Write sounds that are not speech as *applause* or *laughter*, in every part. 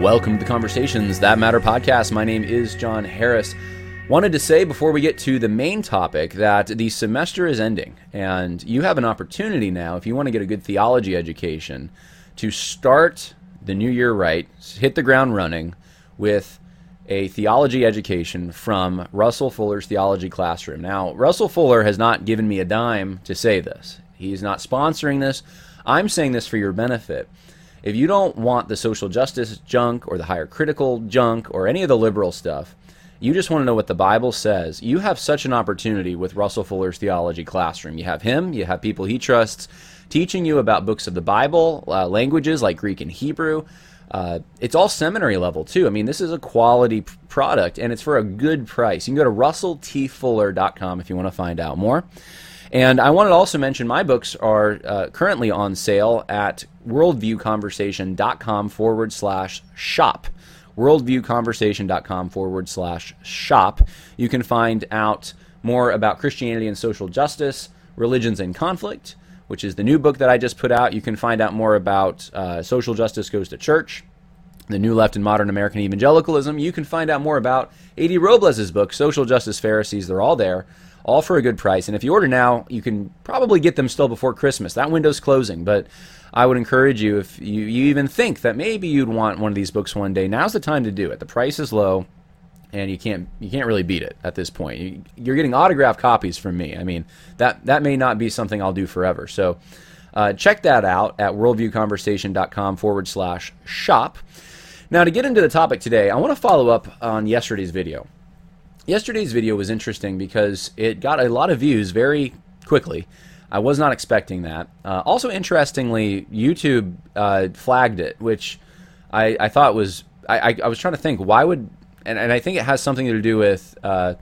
Welcome to the Conversations That Matter podcast. My name is John Harris. Wanted to say before we get to the main topic that the semester is ending, and you have an opportunity now, if you want to get a good theology education, to start the new year right, hit the ground running with a theology education from Russell Fuller's Theology Classroom. Now, Russell Fuller has not given me a dime to say this, he's not sponsoring this. I'm saying this for your benefit. If you don't want the social justice junk or the higher critical junk or any of the liberal stuff, you just want to know what the Bible says, you have such an opportunity with Russell Fuller's theology classroom. You have him, you have people he trusts teaching you about books of the Bible, uh, languages like Greek and Hebrew. Uh, it's all seminary level too. I mean, this is a quality product and it's for a good price. You can go to russelltfuller.com if you want to find out more. And I wanted to also mention my books are uh, currently on sale at worldviewconversation.com forward slash shop worldviewconversation.com forward slash shop. You can find out more about Christianity and social justice, religions and conflict, which is the new book that I just put out. You can find out more about uh, Social Justice Goes to Church, the New Left and Modern American Evangelicalism. You can find out more about A.D. Robles' book, Social Justice Pharisees. They're all there, all for a good price. And if you order now, you can probably get them still before Christmas. That window's closing, but I would encourage you if you, you even think that maybe you'd want one of these books one day, now's the time to do it. The price is low and you can't you can't really beat it at this point. You, are getting autographed copies from me. I mean that that may not be something I'll do forever. So uh, check that out at worldviewconversation.com forward slash shop. Now to get into the topic today, I want to follow up on yesterday's video. Yesterday's video was interesting because it got a lot of views very quickly. I was not expecting that. Uh, also, interestingly, YouTube uh, flagged it, which I, I thought was. I, I, was trying to think why would, and, and I think it has something to do with uh,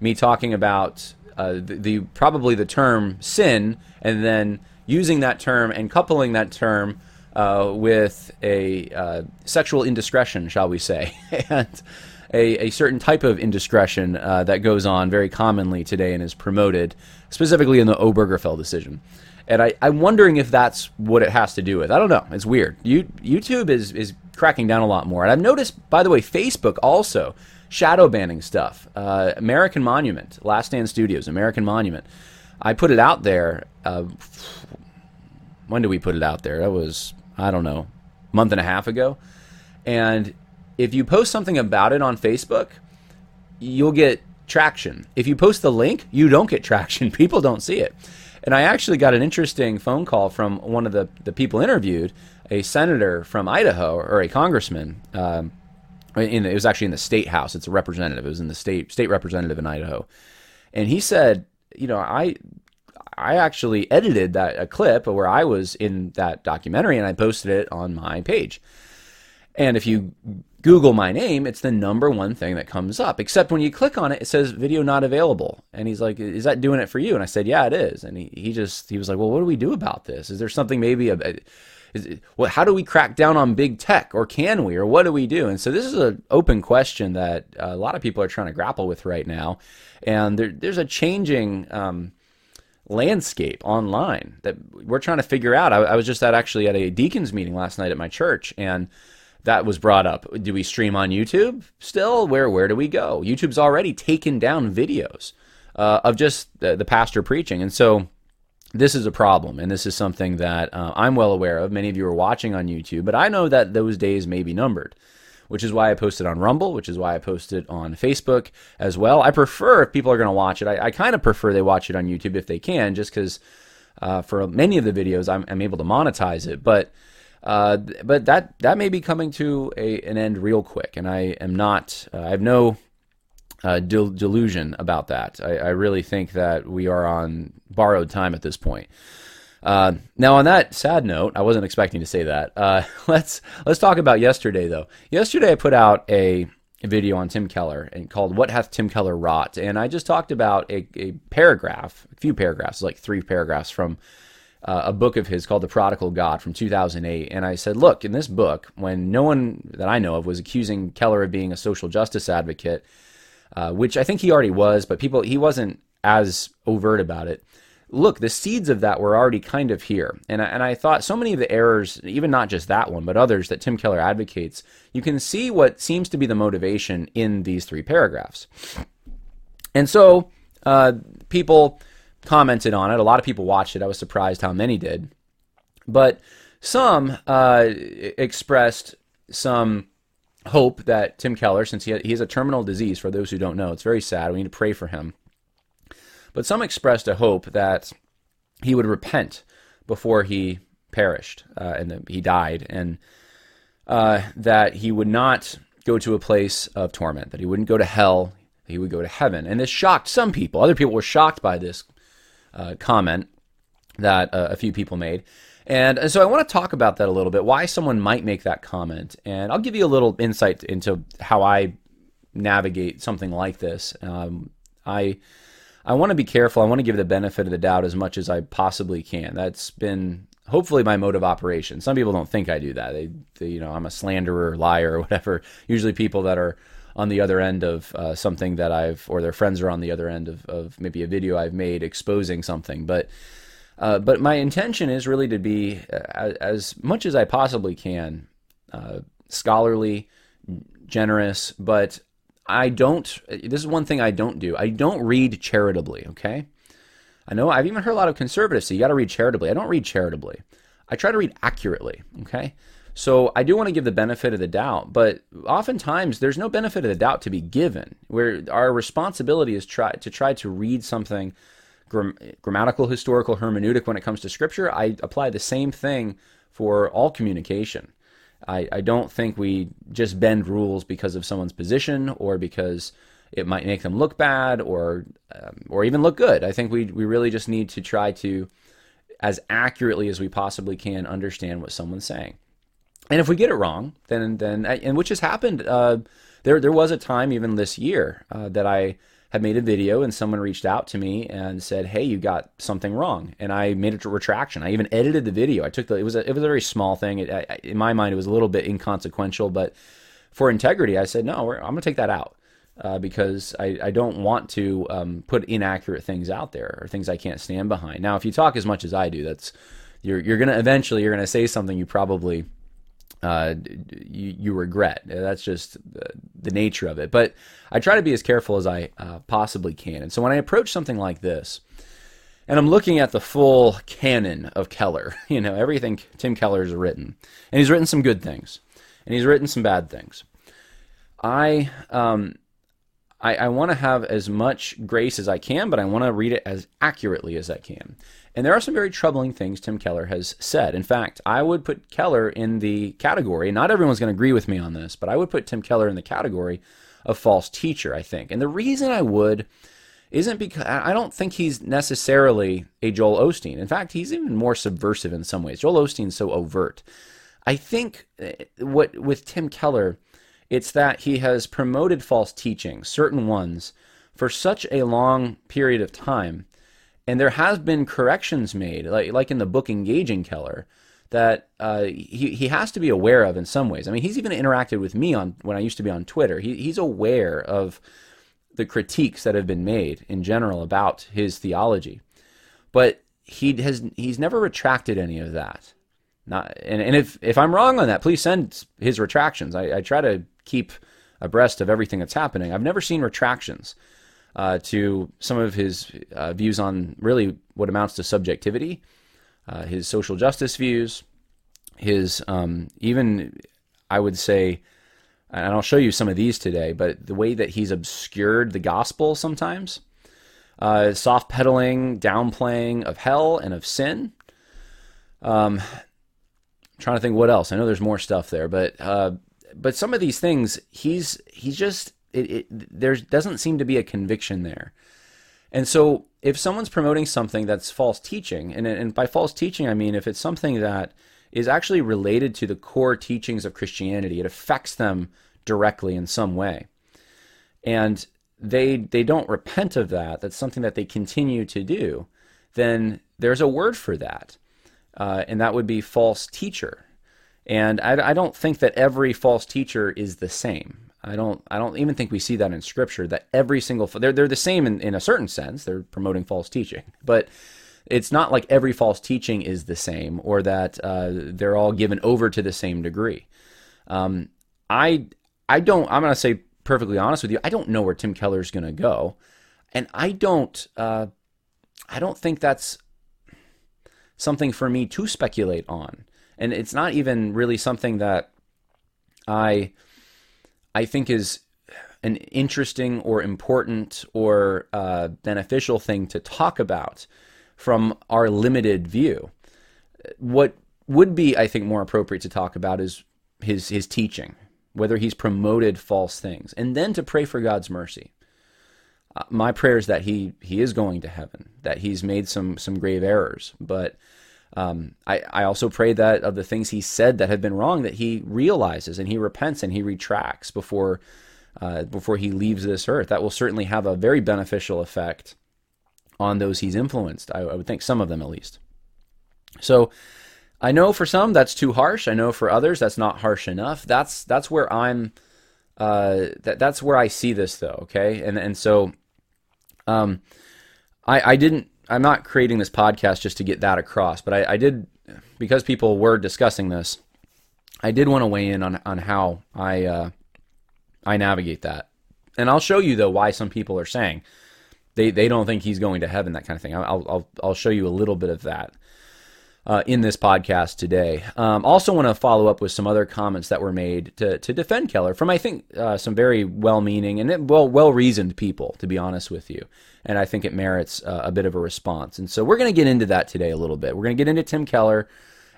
me talking about uh, the, the, probably the term sin, and then using that term and coupling that term uh, with a uh, sexual indiscretion, shall we say, *laughs* and a, a certain type of indiscretion uh, that goes on very commonly today and is promoted, specifically in the Obergefell decision. And I, I'm wondering if that's what it has to do with. I don't know. It's weird. You, YouTube is, is cracking down a lot more. And I've noticed, by the way, Facebook also shadow banning stuff. Uh, American Monument, Last Stand Studios, American Monument. I put it out there. Uh, when did we put it out there? That was, I don't know, month and a half ago. And if you post something about it on Facebook, you'll get traction. If you post the link, you don't get traction. *laughs* People don't see it. And I actually got an interesting phone call from one of the, the people interviewed, a senator from Idaho or a congressman. Um, in, it was actually in the state house. It's a representative. It was in the state state representative in Idaho, and he said, you know, I I actually edited that a clip where I was in that documentary and I posted it on my page. And if you Google my name, it's the number one thing that comes up. Except when you click on it, it says video not available. And he's like, Is that doing it for you? And I said, Yeah, it is. And he, he just, he was like, Well, what do we do about this? Is there something maybe, a, is it, well, how do we crack down on big tech or can we, or what do we do? And so this is an open question that a lot of people are trying to grapple with right now. And there, there's a changing, um, landscape online that we're trying to figure out. I, I was just at actually at a deacons meeting last night at my church and that was brought up. Do we stream on YouTube still? Where where do we go? YouTube's already taken down videos uh, of just the, the, pastor preaching, and so this is a problem, and this is something that uh, I'm well aware of. Many of you are watching on YouTube, but I know that those days may be numbered. Which is why I posted on Rumble, which is why I posted it on Facebook as well. I prefer if people are going to watch it, I, I kind of prefer they watch it on YouTube if they can, just because uh, for many of the videos I'm, I'm able to monetize it. But uh, but that that may be coming to a, an end real quick, and I am not. Uh, I have no uh, del- delusion about that. I, I, really think that we are on borrowed time at this point. Uh, now, on that sad note, I wasn't expecting to say that. Uh, *laughs* let's let's talk about yesterday, though. Yesterday, I put out a, video on Tim Keller and called "What Hath Tim Keller Wrought," and I just talked about a, a paragraph, a few paragraphs, like three paragraphs from uh, a book of his called The Prodigal God from 2008. And I said, look, in this book, when no one that I know of was accusing Keller of being a social justice advocate, uh, which I think he already was, but people he wasn't as overt about it. look, the seeds of that were already kind of here. And I, and I thought so many of the errors, even not just that one, but others that Tim Keller advocates, you can see what seems to be the motivation in these three paragraphs. And so uh, people commented on it. A lot of people watched it. I was surprised how many did. But some uh, expressed some hope that Tim Keller, since he, he has a terminal disease, for those who don't know, it's very sad. We need to pray for him. But some expressed a hope that he would repent before he perished uh, and he died, and uh, that he would not go to a place of torment, that he wouldn't go to hell, he would go to heaven. And this shocked some people. Other people were shocked by this uh, comment that uh, a few people made. And, and so I want to talk about that a little bit, why someone might make that comment. And I'll give you a little insight into how I navigate something like this. Um, I I want to be careful. I want to give the benefit of the doubt as much as I possibly can. That's been hopefully my mode of operation. Some people don't think I do that. They, they you know, I'm a slanderer, liar, or whatever. Usually people that are on the other end of uh, something that I've, or their friends are on the other end of, of maybe a video I've made exposing something. But, uh, but my intention is really to be uh, as much as I possibly can, uh, scholarly, generous, but I don't, this is one thing I don't do. I don't read charitably, okay? I know I've even heard a lot of conservatives say you got to read charitably. I don't read charitably. I try to read accurately, okay? So I do want to give the benefit of the doubt, but oftentimes there's no benefit of the doubt to be given. Where our responsibility is try to try to read something grammatical, historical, hermeneutic when it comes to scripture. I apply the same thing for all communication. I, I don't think we just bend rules because of someone's position or because it might make them look bad or um, or even look good. I think we we really just need to try to as accurately as we possibly can understand what someone's saying. And if we get it wrong, then then and which has happened. Uh, there there was a time even this year uh, that I had made a video and someone reached out to me and said, "Hey, you got something wrong," and I made a retraction. I even edited the video. I took the it was a, it was a very small thing. It, I, in my mind, it was a little bit inconsequential, but for integrity, I said, "No, I'm going to take that out." Uh, because I, I, don't want to um, put inaccurate things out there or things I can't stand behind. Now, if you talk as much as I do, that's you're you're gonna eventually you're gonna say something you probably uh, you, you regret. That's just the nature of it. But I try to be as careful as I uh, possibly can. And so when I approach something like this, and I'm looking at the full canon of Keller, *laughs* you know, everything Tim Keller has written, and he's written some good things, and he's written some bad things. I um, I, I want to have as much grace as I can, but I want to read it as accurately as I can. And there are some very troubling things Tim Keller has said. In fact, I would put Keller in the category, not everyone's going to agree with me on this, but I would put Tim Keller in the category of false teacher, I think. And the reason I would isn't because I don't think he's necessarily a Joel Osteen. In fact, he's even more subversive in some ways. Joel Osteen's so overt. I think eh, what with Tim Keller, it's that he has promoted false teaching, certain ones, for such a long period of time and there has been corrections made, like like in the book Engaging Keller, that uh, he he has to be aware of in some ways. I mean, he's even interacted with me on when I used to be on Twitter. He, he's aware of the critiques that have been made in general about his theology, but he has he's never retracted any of that. Not and, and if if I'm wrong on that, please send his retractions. I, I try to keep abreast of everything that's happening. I've never seen retractions uh, to some of his uh, views on really what amounts to subjectivity, uh, his social justice views, his um, even, I would say, and I'll show you some of these today, but the way that he's obscured the gospel sometimes, uh, soft pedaling, downplaying of hell and of sin. Um, trying to think what else. I know there's more stuff there, but uh, but some of these things he's he's just it, it there doesn't seem to be a conviction there. And so if someone's promoting something that's false teaching, and, and by false teaching I mean if it's something that is actually related to the core teachings of Christianity, it affects them directly in some way. And they they don't repent of that, that's something that they continue to do, then there's a word for that. Uh, and that would be false teacher. And I, I don't think that every false teacher is the same. I don't I don't even think we see that in scripture that every single they're they're the same in, in a certain sense they're promoting false teaching but it's not like every false teaching is the same or that uh, they're all given over to the same degree. Um, I I don't. I'm going to say perfectly honest with you. I don't know where Tim Keller is going to go, and I don't. Uh, I don't think that's something for me to speculate on, and it's not even really something that I I think is an interesting or important or uh, beneficial thing to talk about from our limited view. What would be, I think, more appropriate to talk about is his his teaching, whether he's promoted false things, and then to pray for God's mercy. Uh, my prayer is that he he is going to heaven, that he's made some some grave errors, but um, I, I also pray that of the things he said that have been wrong, that he realizes and he repents and he retracts before uh, before he leaves this earth. That will certainly have a very beneficial effect on those he's influenced. I, I would think some of them at least. So I know for some that's too harsh. I know for others that's not harsh enough. That's that's where I'm. Uh, that that's where I see this though. Okay, and and so, um, I I didn't. I'm not creating this podcast just to get that across, but I, I did because people were discussing this. I did want to weigh in on on how I uh, I navigate that, and I'll show you though why some people are saying they they don't think he's going to heaven, that kind of thing. I'll I'll I'll show you a little bit of that. Uh, in this podcast today. Um, also, want to follow up with some other comments that were made to, to defend Keller from I think uh, some very well-meaning and well well-reasoned people, to be honest with you. And I think it merits uh, a bit of a response. And so we're going to get into that today a little bit. We're going to get into Tim Keller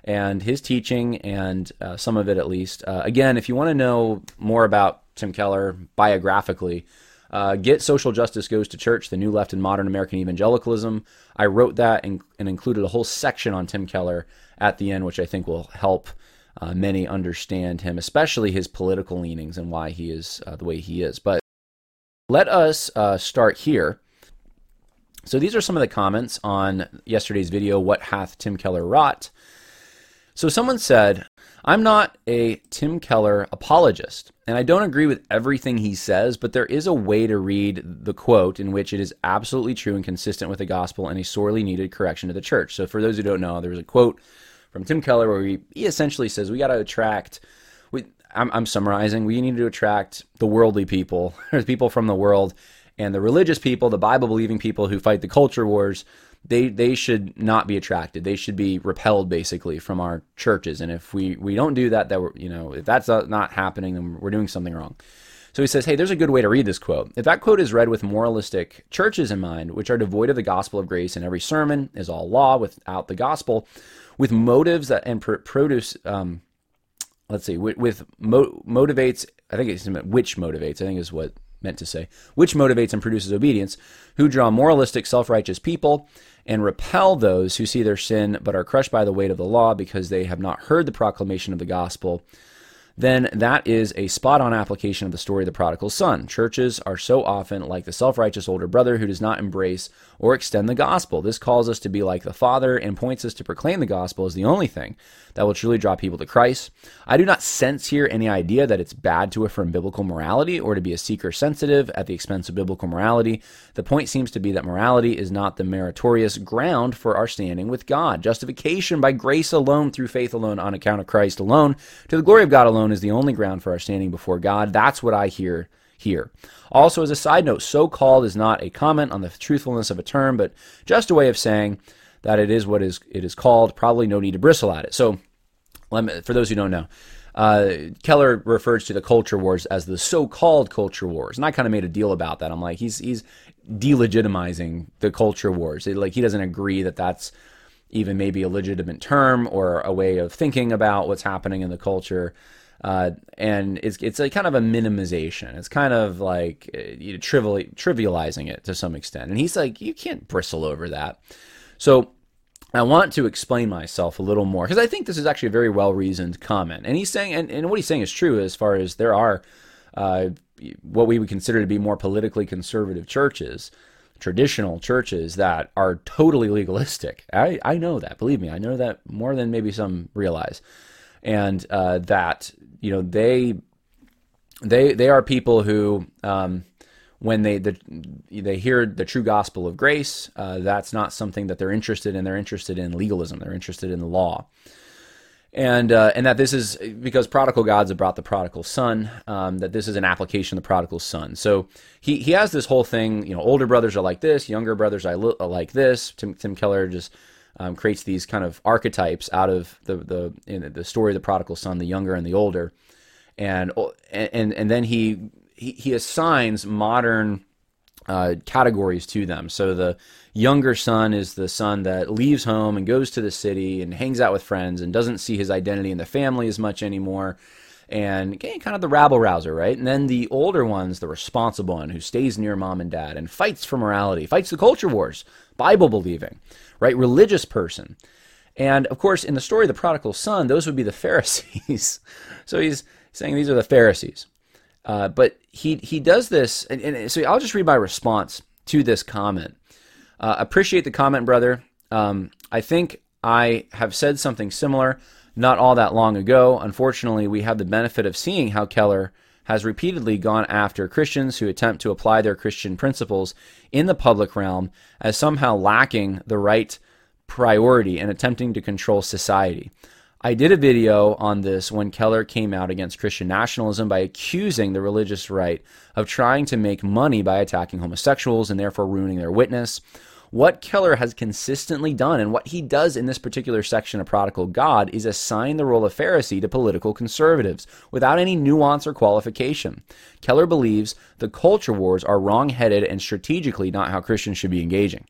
and his teaching and uh, some of it at least. Uh, again, if you want to know more about Tim Keller biographically, uh, Get Social Justice Goes to Church, the New Left in Modern American Evangelicalism. I wrote that and, and included a whole section on Tim Keller at the end, which I think will help uh, many understand him, especially his political leanings and why he is uh, the way he is. But let us uh, start here. So these are some of the comments on yesterday's video, What Hath Tim Keller Wrought? So someone said, I'm not a Tim Keller apologist, and I don't agree with everything he says, but there is a way to read the quote in which it is absolutely true and consistent with the gospel and a sorely needed correction to the church. So, for those who don't know, there's a quote from Tim Keller where he, he essentially says, We got to attract, we, I'm, I'm summarizing, we need to attract the worldly people, *laughs* or people from the world, and the religious people, the Bible believing people who fight the culture wars they they should not be attracted. They should be repelled basically from our churches. And if we we don't do that, that we're, you know if that's not happening, then we're doing something wrong. So he says, hey, there's a good way to read this quote. If that quote is read with moralistic churches in mind, which are devoid of the gospel of grace, and every sermon is all law without the gospel, with motives that and pr- produce, um, let's see, with, with mo- motivates. I think it's which motivates. I think is what meant to say, which motivates and produces obedience, who draw moralistic, self righteous people and repel those who see their sin but are crushed by the weight of the law because they have not heard the proclamation of the gospel then that is a spot on application of the story of the prodigal son. Churches are so often like the self righteous older brother who does not embrace or extend the gospel. This calls us to be like the Father and points us to proclaim the gospel as the only thing that will truly draw people to Christ. I do not sense here any idea that it's bad to affirm biblical morality or to be a seeker sensitive at the expense of biblical morality. The point seems to be that morality is not the meritorious ground for our standing with God. Justification by grace alone, through faith alone, on account of Christ alone, to the glory of God alone is the only ground for our standing before God. That's what I hear here. Also, as a side note, so called is not a comment on the truthfulness of a term, but just a way of saying that it is what is it is called. Probably no need to bristle at it. So, me, for those who don't know, uh, Keller refers to the culture wars as the so-called culture wars, and I kind of made a deal about that. I'm like, he's he's delegitimizing the culture wars. It, like he doesn't agree that that's even maybe a legitimate term or a way of thinking about what's happening in the culture. Uh, and it's it's a kind of a minimization. It's kind of like uh, you know, trivial, trivializing it to some extent. And he's like, you can't bristle over that. So I want to explain myself a little more because I think this is actually a very well reasoned comment. And he's saying, and, and what he's saying is true as far as there are uh, what we would consider to be more politically conservative churches, traditional churches that are totally legalistic. I, I know that. Believe me, I know that more than maybe some realize. And uh, that you know they they they are people who um, when they the, they hear the true gospel of grace, uh, that's not something that they're interested in. They're interested in legalism. They're interested in the law, and uh, and that this is because prodigal gods have brought the prodigal son. Um, that this is an application of the prodigal son. So he he has this whole thing. You know, older brothers are like this, younger brothers are like this. Tim, Tim Keller just um, creates these kind of archetypes out of the the the story of the prodigal son, the younger and the older, and and and then he he, he assigns modern uh, categories to them. So the younger son is the son that leaves home and goes to the city and hangs out with friends and doesn't see his identity in the family as much anymore. And kind of the rabble rouser, right? And then the older one's the responsible one who stays near mom and dad and fights for morality, fights the culture wars, Bible believing, right? Religious person. And of course, in the story of the prodigal son, those would be the *laughs* Pharisees. so he's saying these are the Pharisees. Uh, but he he does this, and, and, so I'll just read my response to this comment. Uh, appreciate the comment, brother. Um, I think I have said something similar not all that long ago. Unfortunately, we have the benefit of seeing how Keller has repeatedly gone after Christians who attempt to apply their Christian principles in the public realm as somehow lacking the right priority and attempting to control society. I did a video on this when Keller came out against Christian nationalism by accusing the religious right of trying to make money by attacking homosexuals and therefore ruining their witness. What Keller has consistently done and what he does in this particular section of Prodigal God is assign the role of Pharisee to political conservatives without any nuance or qualification. Keller believes the culture wars are wrong headed and strategically not how Christians should be engaging.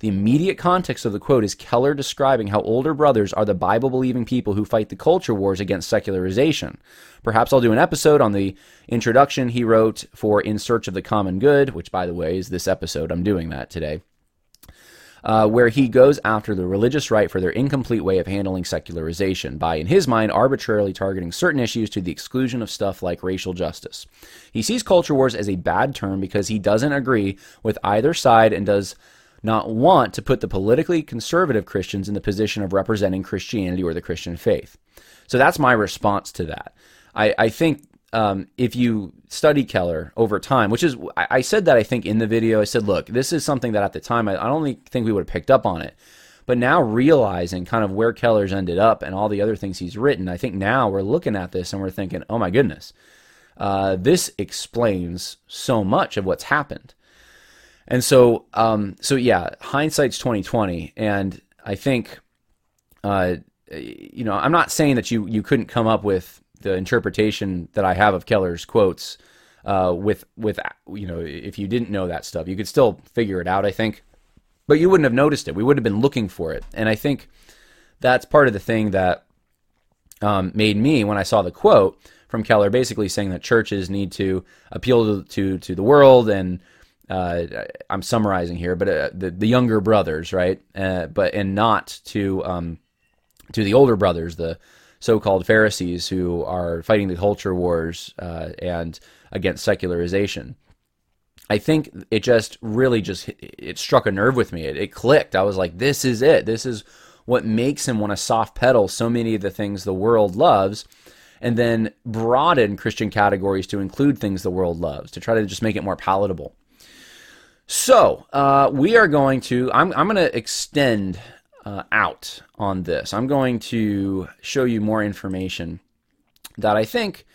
The immediate context of the quote is Keller describing how older brothers are the Bible believing people who fight the culture wars against secularization. Perhaps I'll do an episode on the introduction he wrote for In Search of the Common Good, which, by the way, is this episode. I'm doing that today. Uh, where he goes after the religious right for their incomplete way of handling secularization by, in his mind, arbitrarily targeting certain issues to the exclusion of stuff like racial justice. He sees culture wars as a bad term because he doesn't agree with either side and does not want to put the politically conservative Christians in the position of representing Christianity or the Christian faith. So that's my response to that. I, I think um, if you study Keller over time, which is, I, I, said that I think in the video, I said, look, this is something that at the time I, I don't think we would have picked up on it. But now realizing kind of where Keller's ended up and all the other things he's written, I think now we're looking at this and we're thinking, oh my goodness, uh, this explains so much of what's happened. And so, um, so yeah, hindsight's twenty twenty, and I think, uh, you know, I'm not saying that you you couldn't come up with the interpretation that I have of Keller's quotes uh, with with you know if you didn't know that stuff, you could still figure it out. I think, but you wouldn't have noticed it. We would have been looking for it, and I think that's part of the thing that um, made me when I saw the quote from Keller, basically saying that churches need to appeal to to, to the world and uh, I'm summarizing here, but uh, the the younger brothers, right? Uh, but and not to um, to the older brothers, the so-called Pharisees who are fighting the culture wars uh, and against secularization. I think it just really just it struck a nerve with me. It, it clicked. I was like, this is it. This is what makes him want to soft pedal so many of the things the world loves and then broaden Christian categories to include things the world loves to try to just make it more palatable. So uh, we are going to. I'm, I'm going to extend uh, out on this. I'm going to show you more information that I think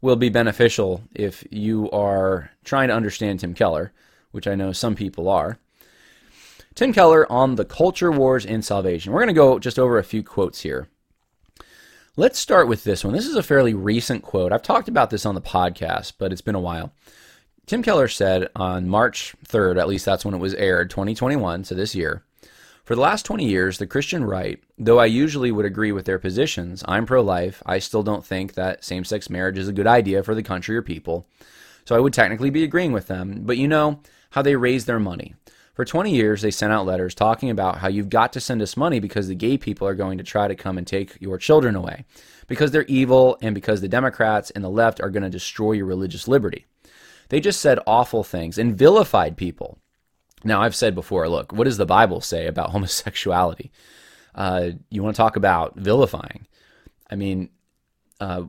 will be beneficial if you are trying to understand Tim Keller, which I know some people are. Tim Keller on the culture wars and salvation. We're going to go just over a few quotes here. Let's start with this one. This is a fairly recent quote. I've talked about this on the podcast, but it's been a while. Tim Keller said on March 3rd, at least that's when it was aired, 2021, so this year. For the last 20 years, the Christian right, though I usually would agree with their positions, I'm pro life, I still don't think that same sex marriage is a good idea for the country or people. So I would technically be agreeing with them, but you know how they raise their money. For 20 years, they sent out letters talking about how you've got to send us money because the gay people are going to try to come and take your children away, because they're evil, and because the Democrats and the left are going to destroy your religious liberty. They just said awful things and vilified people. Now, I've said before, look, what does the Bible say about *laughs* homosexuality? Uh, you want to talk about vilifying? I mean, uh,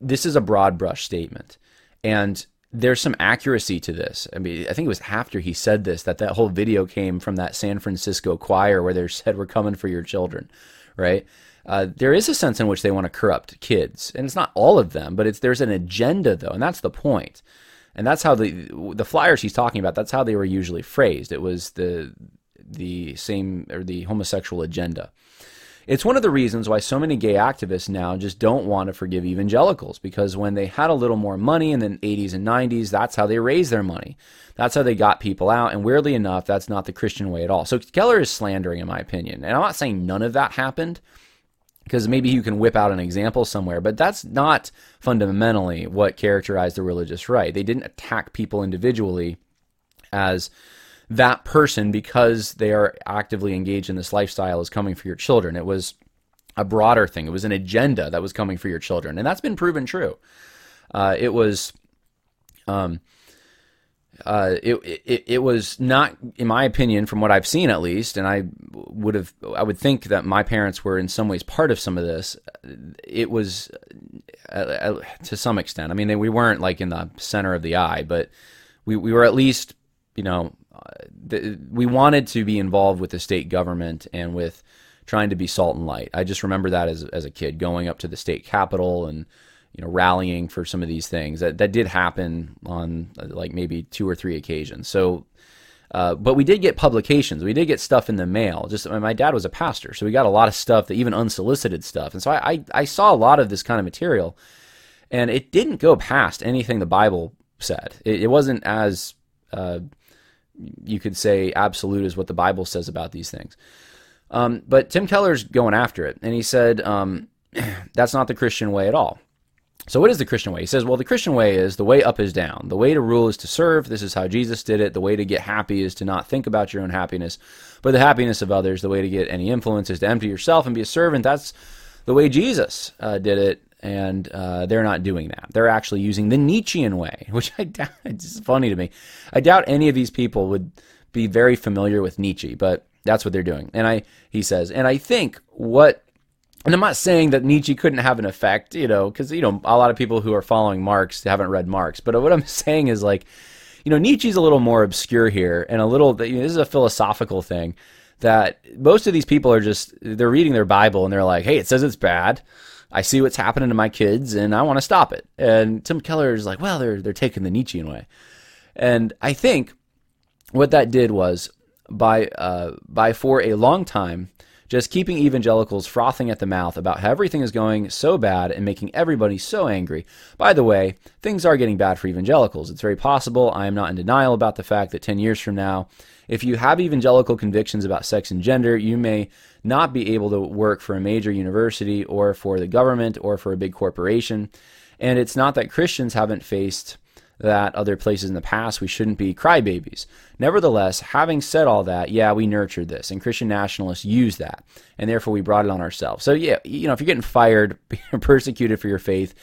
this is a broad brush statement. And there's some accuracy to this. I mean, I think it was after he said this that that whole video came from that San Francisco choir where they said, "We're coming for your children," right? Uh, there is a sense in which they want to corrupt kids, and it's not all of them, but it's there's an agenda though, and that's the point. And that's how the the flyers he's talking about. That's how they were usually phrased. It was the the same or the homosexual agenda. It's one of the reasons why so many gay activists now just don't want to forgive evangelicals because when they had a little more money in the 80s and 90s, that's how they raised their money. That's how they got people out. And weirdly enough, that's not the Christian way at all. So Keller is slandering, in my opinion. And I'm not saying none of that happened because maybe you can whip out an example somewhere, but that's not fundamentally what characterized the religious right. They didn't attack people individually as that person because they are actively engaged in this lifestyle is coming for your children. It was a broader thing. It was an agenda that was coming for your children, and that's been proven true. Uh, it was, um, uh, it, it it was not, in my opinion, from what I've seen at least, and I would have, I would think that my parents were in some ways part of some of this. It was, uh, uh to some extent. I mean, they, we weren't like in the center of the eye, but we we were at least, you know, the, we wanted to be involved with the state government and with trying to be salt and light. I just remember that as as a kid going up to the state capitol and you know rallying for some of these things. That that did happen on like maybe two or three occasions. So uh, but we did get publications. We did get stuff in the mail. Just my dad was a pastor, so we got a lot of stuff, that even unsolicited stuff. And so I, I, I saw a lot of this kind of material, and it didn't go past anything the Bible said. It, it wasn't as uh, you could say absolute is what the Bible says about these things. Um, but Tim Keller's going after it, and he said um, *clears throat* that's not the Christian way at all. So, what is the Christian way? He says, well, the Christian way is the way up is down. The way to rule is to serve. This is how Jesus did it. The way to get happy is to not think about your own happiness, but the happiness of others. The way to get any influence is to empty yourself and be a servant. That's the way Jesus uh, did it and uh, they're not doing that. They're actually using the Nietzschean way, *laughs* which I doubt. It's funny to me. I doubt any of these people would be very familiar with Nietzsche, but that's what they're doing. And I, he says, and I think what, and I'm not saying that Nietzsche couldn't have an effect, you know, because you know a lot of people who are following Marx haven't read Marx, but what I'm *laughs* saying is like, you know, Nietzsche's a little more obscure here, and a little. You know, this is a philosophical thing that most of these people are just they're reading their Bible and they're like, hey, it says it's bad I see what's happening to my kids and I want to stop it. And Tim Keller is like, well, they're they're taking the Nietzschean way, and I think what that did was by uh, by for a long time just keeping evangelicals frothing at the mouth about how everything is going so bad and making everybody so angry. By the way, things are getting bad for evangelicals. It's very possible. I am not in denial about the fact that 10 years from now, if you have evangelical convictions about sex and gender, you may not be able to work for a major university or for the government or for a big corporation. And it's not that Christians haven't faced that other places in the past we shouldn't be crybabies. Nevertheless, having said all that, yeah, we nurtured this, and Christian nationalists use that, and therefore we brought it on ourselves. So yeah, you know, if you're getting fired, *laughs* persecuted for your faith,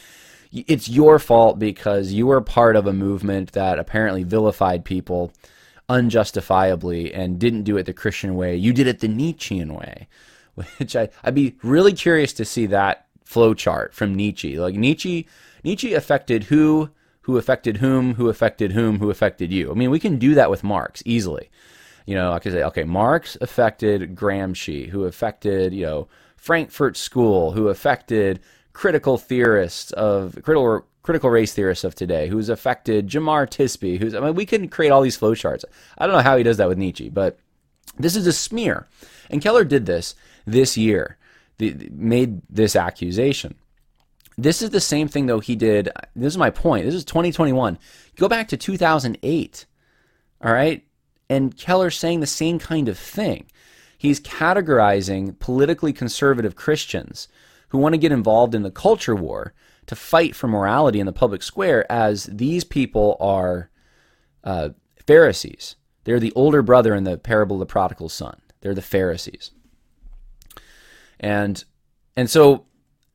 it's your fault because you were part of a movement that apparently vilified people unjustifiably and didn't do it the Christian way. You did it the Nietzschean way, *laughs* which I, I'd be really curious to see that flow chart from Nietzsche. Like Nietzsche, Nietzsche affected who, who affected whom, who affected whom, who affected you. I mean, we can do that with Marx easily. You know, I could say, okay, Marx affected Gramsci, who affected, you know, Frankfurt School, who affected critical theorists of critical critical race theorists of today, who's affected Jemar Tisby, who's I mean, we can create all these flowcharts. I don't know how he does that with Nietzsche, but this is a smear. And Keller did this this year, the, made this accusation. This is the same thing though he did. This is my point. This is 2021. Go back to 2008. All right? And Keller's saying the same kind of thing. He's categorizing politically conservative Christians who want to get involved in the culture war to fight for morality in the public square as these people are uh, Pharisees. They're the older brother in the parable of the prodigal son. They're the Pharisees. And and so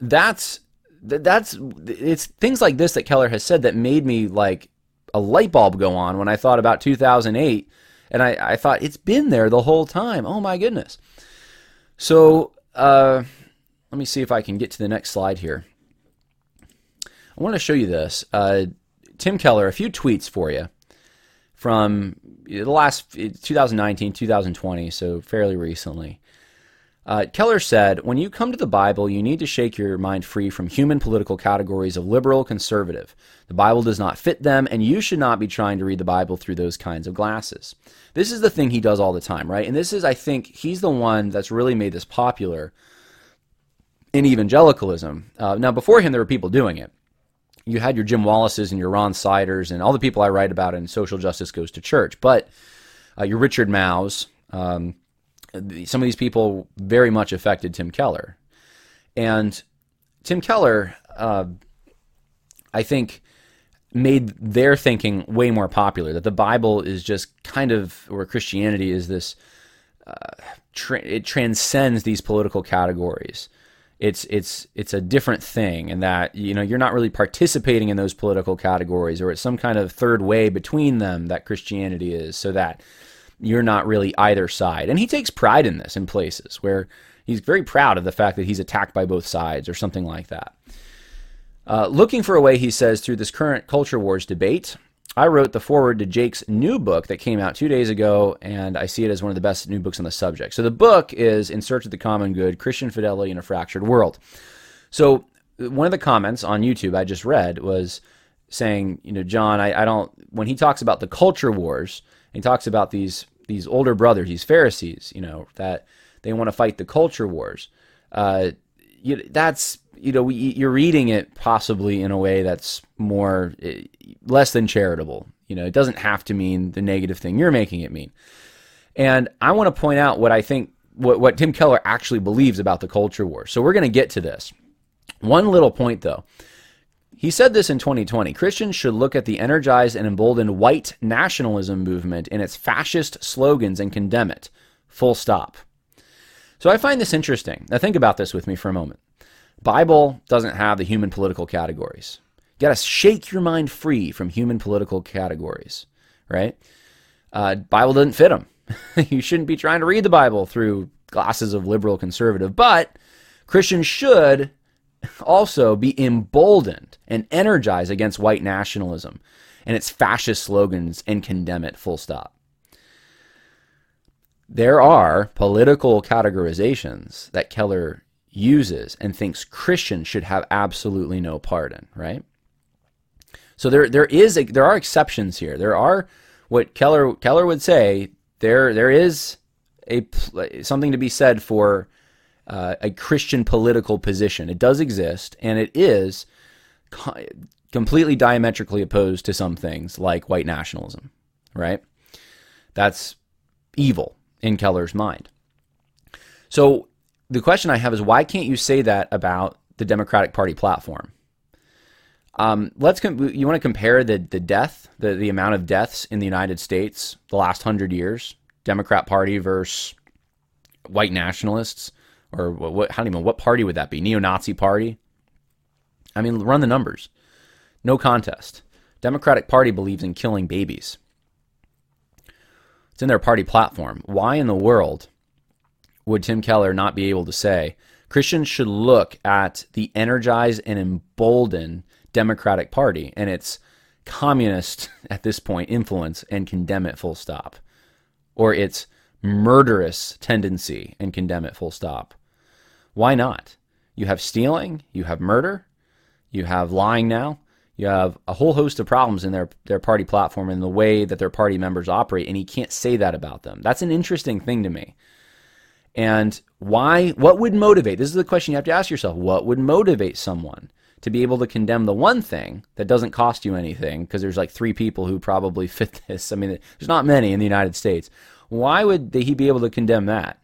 that's that's it's things like this that Keller has said that made me like a light bulb go on when I thought about 2008 and I, I thought it's been there the whole time. Oh my goodness. So uh, let me see if I can get to the next slide here. I want to show you this. Uh, Tim Keller, a few tweets for you from the last 2019, 2020, so fairly recently. Uh, Keller said, When you come to the Bible, you need to shake your mind free from human political categories of liberal, conservative. The Bible does not fit them, and you should not be trying to read the Bible through those kinds of glasses. This is the thing he does all the time, right? And this is, I think, he's the one that's really made this popular in evangelicalism. Uh, now, before him, there were people doing it. You had your Jim Wallaces and your Ron Siders and all the people I write about in Social Justice Goes to Church, but uh, your Richard Mouws. Um, some of these people very much affected Tim Keller. And Tim Keller, uh, I think, made their thinking way more popular. That the Bible is just kind of, or Christianity is this, uh, tra- it transcends these political categories. It's it's it's a different thing, and that you know you're not really participating in those political categories, or it's some kind of third way between them that Christianity is, so that you're not really either side. And he takes pride in this in places where he's very proud of the fact that he's attacked by both sides or something like that. Uh, looking for a way, he says, through this current culture wars debate, I wrote the foreword to Jake's new book that came out two days ago, and I see it as one of the best new books on the subject. So the book is In Search of the Common Good Christian Fidelity in a Fractured World. So one of the comments on YouTube I just read was saying, you know, John, I, I don't, when he talks about the culture wars, he talks about these these older brothers, these Pharisees, you know, that they want to fight the culture wars. Uh, you, that's you know you're reading it possibly in a way that's more eh, less than charitable. You know, it doesn't have to mean the negative thing you're making it mean. And I want to point out what I think what, what Tim Keller actually believes about the culture war. So we're going to get to this. One little point though. He said this in 2020. Christians should look at the energized and emboldened white nationalism movement and its fascist slogans and condemn it. Full stop. So I find this interesting. Now think about this with me for a moment. Bible doesn't have the human political categories. You got to shake your mind free from human political categories, right? Uh, Bible doesn't fit them. *laughs* you shouldn't be trying to read the Bible through glasses of liberal conservative, but Christians should also be emboldened and energized against white nationalism and its fascist slogans and condemn it, full stop. There are political categorizations that Keller uses and thinks Christians should have absolutely no part in, right? So there there is a, there are exceptions here. There are what Keller Keller would say there there is a something to be said for uh, a Christian political position. It does exist, and it is co- completely diametrically opposed to some things like white nationalism, right? That's evil in Keller's mind. So the question I have is why can't you say that about the Democratic Party platform? Um, let's com- you want to compare the the death, the the amount of deaths in the United States the last hundred years, Democrat Party versus white nationalists or what, what how do you mean what party would that be? Neo-Nazi party? I mean, run the numbers. No contest. Democratic Party believes in killing babies. It's in their party platform. Why in the world would Tim Keller not be able to say Christians should look at the energized and emboldened Democratic Party and its communist, *laughs* at this point, influence and condemn it full stop? Or its murderous tendency and condemn it full stop? Why not? You have stealing, you have murder, you have lying now, you have a whole host of problems in their, their party platform and the way that their party members operate, and he can't say that about them. That's an interesting thing to me. And why, what would motivate? This is the question you have to ask yourself. What would motivate someone to be able to condemn the one thing that doesn't cost you anything? Because there's like three people who probably *laughs* fit this. I mean, there's not many in the United States. Why would he be able to condemn that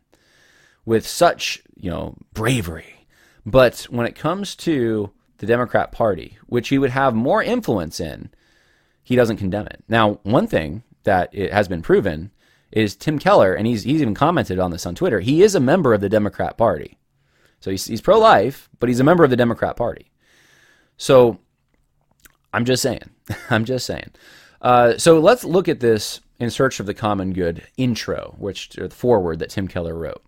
with such you know, bravery. But when it comes to the Democrat Party, which he would have more influence in, he doesn't condemn it. Now, one thing that it has been proven is Tim Keller, and he's he's even commented on this on Twitter. He is a member of the Democrat Party, so he's he's pro life, but he's a member of the Democrat Party. So I'm just saying, *laughs* I'm just saying. Uh, so let's look at this in search of the common good intro, which or the foreword that Tim Keller wrote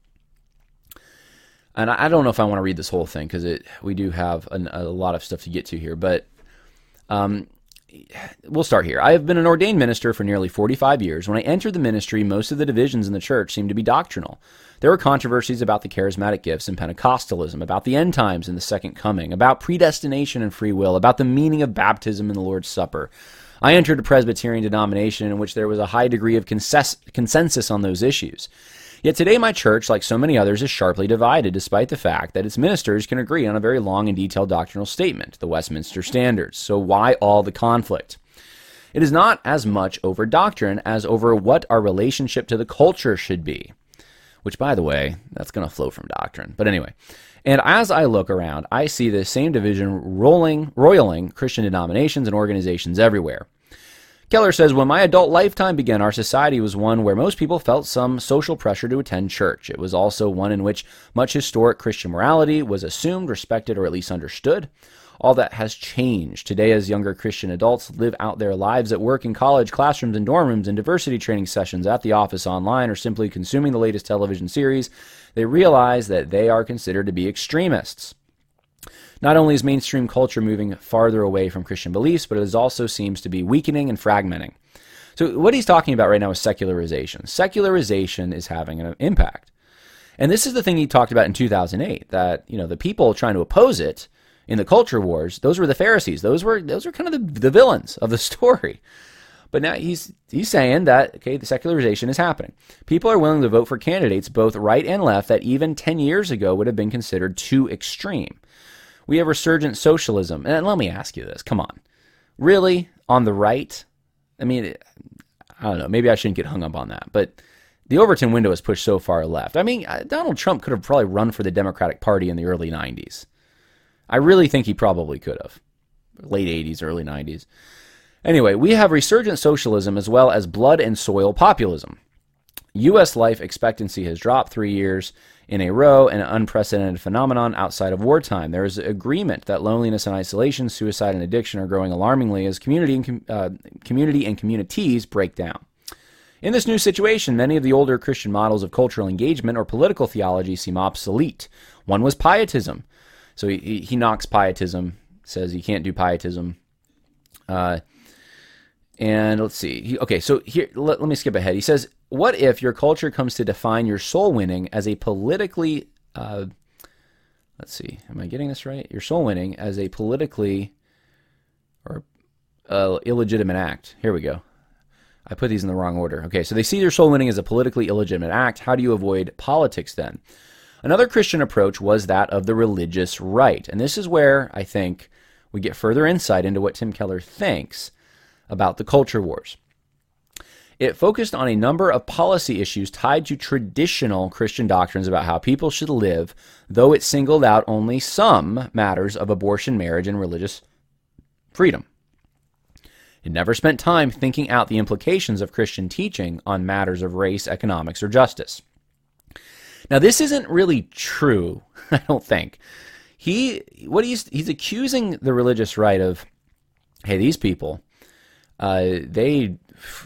and I, don't know if I want to read this whole thing because it we do have an, a lot of stuff to get to here, but um, we'll start here. I have been an ordained minister for nearly 45 years. When I entered the ministry, most of the divisions in the church seemed to be doctrinal. There were controversies about the charismatic gifts and Pentecostalism, about the end times and the second coming, about predestination and free will, about the meaning of baptism and the Lord's Supper. I entered a Presbyterian denomination in which there was a high degree of consensus on those issues. Yet today, my church, like so many others, is sharply divided, despite the fact that its ministers can agree on a very long and detailed doctrinal statement, the Westminster Standards. So, why all the conflict? It is not as much over doctrine as over what our relationship to the culture should be which, by the way, that's going to flow from doctrine. But anyway, and as I look around, I see this same division rolling, roiling Christian denominations and organizations everywhere. Keller says, When my adult lifetime began, our society was one where most people felt some social pressure to attend church. It was also one in which much historic Christian morality was assumed, respected, or at least understood all that has changed. Today, as younger Christian adults live out their lives at work, in college, classrooms, and dorm rooms, in diversity training sessions, at the office, online, or simply consuming the latest television series, they realize that they are considered to be extremists. Not only is mainstream culture moving farther away from Christian beliefs, but it also seems to be weakening and fragmenting. So, what he's talking about right now is secularization. Secularization is having an impact. And this is the thing he talked about in 2008 that, you know, the people trying to oppose it in the culture wars, those were the Pharisees. Those were those were kind of the, the villains of the *laughs* story. But now he's he's saying that okay, the secularization is happening. People are willing to vote for candidates both right and left that even 10 years ago would have been considered too extreme. We have resurgent socialism. And let me ask you this. Come on. Really on the right? I mean, I don't know. Maybe I shouldn't get hung up on that. But the Overton window is pushed so far left. I mean, uh, Donald Trump could have probably run for the Democratic Party in the early 90s. I really think he probably could have. Late 80s, early 90s. Anyway, we have resurgent socialism as well as blood and soil populism. U.S. life expectancy has dropped three years in a row, an unprecedented phenomenon outside of wartime. There is agreement that loneliness and isolation, suicide and addiction are growing alarmingly as community and, uh, community and communities break down. In this new situation, many of the older Christian models of cultural engagement or political theology seem obsolete. One was pietism. So he, he knocks pietism, says you can't do pietism. Uh, and let's see. He, okay, so here, let, let, me skip ahead. He says, What if your culture comes to define your soul winning as a politically, uh, let's see, am I getting this right? Your soul winning as a politically or uh, illegitimate act. Here we go. I put these in the wrong order. Okay, so they see your soul winning as a politically illegitimate act. How do you avoid politics then? Another Christian approach was that of the religious right. And this is where I think we get further insight into what Tim Keller thinks about the culture wars. It focused on a number of policy issues tied to traditional Christian doctrines about how people should live, though it singled out only some matters of abortion, marriage, and religious freedom. It never spent time thinking out the implications of Christian teaching on matters of race, economics, or justice. Now, this isn't really true, *laughs* I don't think. He, what he's, he's accusing the religious right of, hey, these people, uh, they,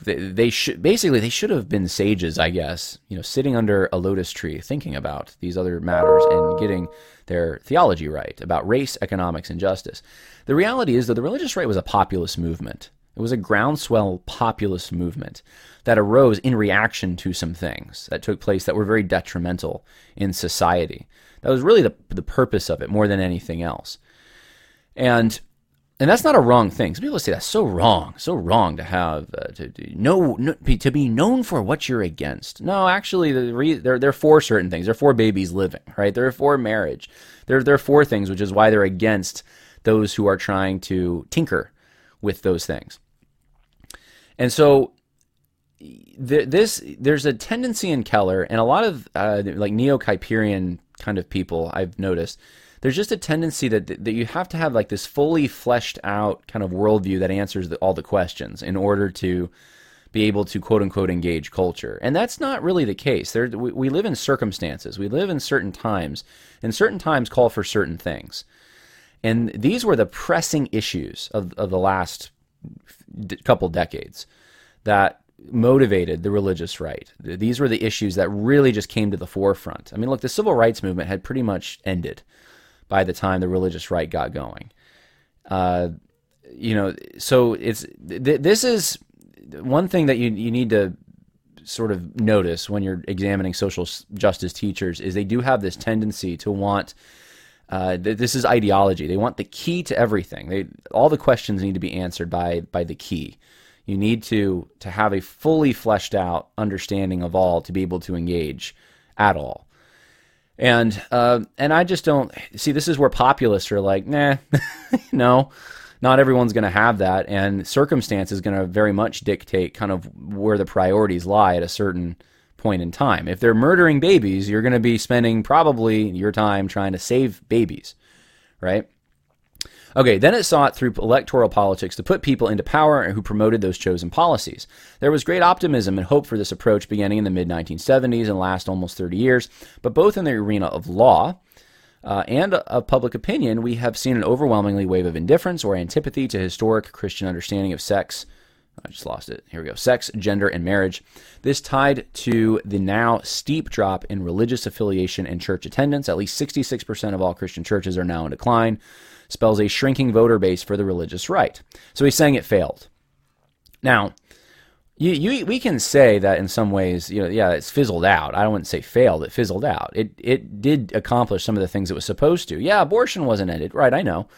they, they should, basically, they should have been sages, I guess, you know, sitting under a lotus tree thinking about these other matters and getting their theology right about race, economics, and justice. The reality is that the religious right was a populist movement. It was a groundswell populist movement that arose in reaction to some things that took place that were very detrimental in society. That was really the, the purpose of it more than anything else. And and that's not a wrong thing. Some people say that's so wrong, so wrong to have uh, to, to know no, to be known for what you're against. No, actually, the re, they're they're for certain things. They're for babies living, right? They're for marriage. They're they're for things, which is why they're against those who are trying to tinker with those things. And so this there's a tendency in Keller and a lot of uh, like neo Kuyperian kind of people I've noticed. There's just a tendency that that you have to have like this fully fleshed out kind of worldview that answers the, all the questions in order to be able to quote unquote engage culture. And that's not really the case. There, we, we live in circumstances. We live in certain times, and certain times call for certain things. And these were the pressing issues of, of the last couple decades that motivated the religious right. These were the issues that really just came to the forefront. I mean, look, the civil rights movement had pretty much ended by the time the religious right got going. Uh, you know, so it's th- this is one thing that you you need to sort of notice when you're examining social justice teachers is they do have this tendency to want uh, this is ideology. They want the key to everything. They all the questions need to be answered by by the key. You need to to have a fully fleshed out understanding of all to be able to engage at all. And uh, and I just don't see. This is where populists are like, nah, *laughs* no, not everyone's going to have that, and circumstance is going to very much dictate kind of where the priorities lie at a certain point in time. If they're murdering babies, you're going to be spending probably your time trying to save babies, right? Okay, then it sought through electoral politics to put people into power who promoted those chosen policies. There was great optimism and hope for this approach beginning in the mid 1970s and last almost 30 years, but both in the arena of law uh, and of public opinion, we have seen an overwhelmingly wave of indifference or antipathy to historic Christian understanding of sex, I just lost it. Here we go. Sex, gender, and marriage. This tied to the now steep drop in religious affiliation and church attendance. At least 66% of all Christian churches are now in decline. Spells a shrinking voter base for the religious right. So he's saying it failed. Now, you, you, we can say that in some ways, you know, yeah, it's fizzled out. I wouldn't say failed. It fizzled out. It it did accomplish some of the things it was supposed to. Yeah, abortion wasn't ended, right? I know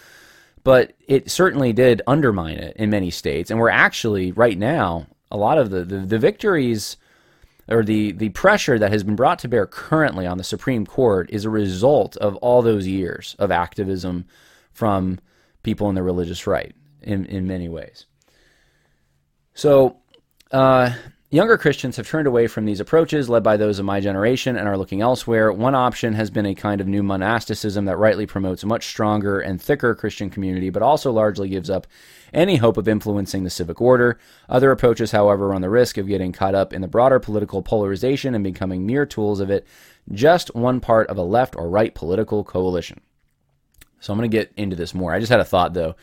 but it certainly did undermine it in many states. And we're actually right now a lot of the, the, the, victories or the the pressure that has been brought to bear currently on the Supreme Court is a result of all those years of activism from people in the religious right in in many ways. So. Uh, Younger Christians have turned away from these approaches, led by those of my generation, and are looking elsewhere. One option has been a kind of new monasticism that rightly promotes a much stronger and thicker Christian community, but also largely gives up any hope of influencing the civic order. Other approaches, however, run the risk of getting caught up in the broader political polarization and becoming mere tools of it, just one part of a left or right political coalition. So I'm going to get into this more. I just had a thought, though.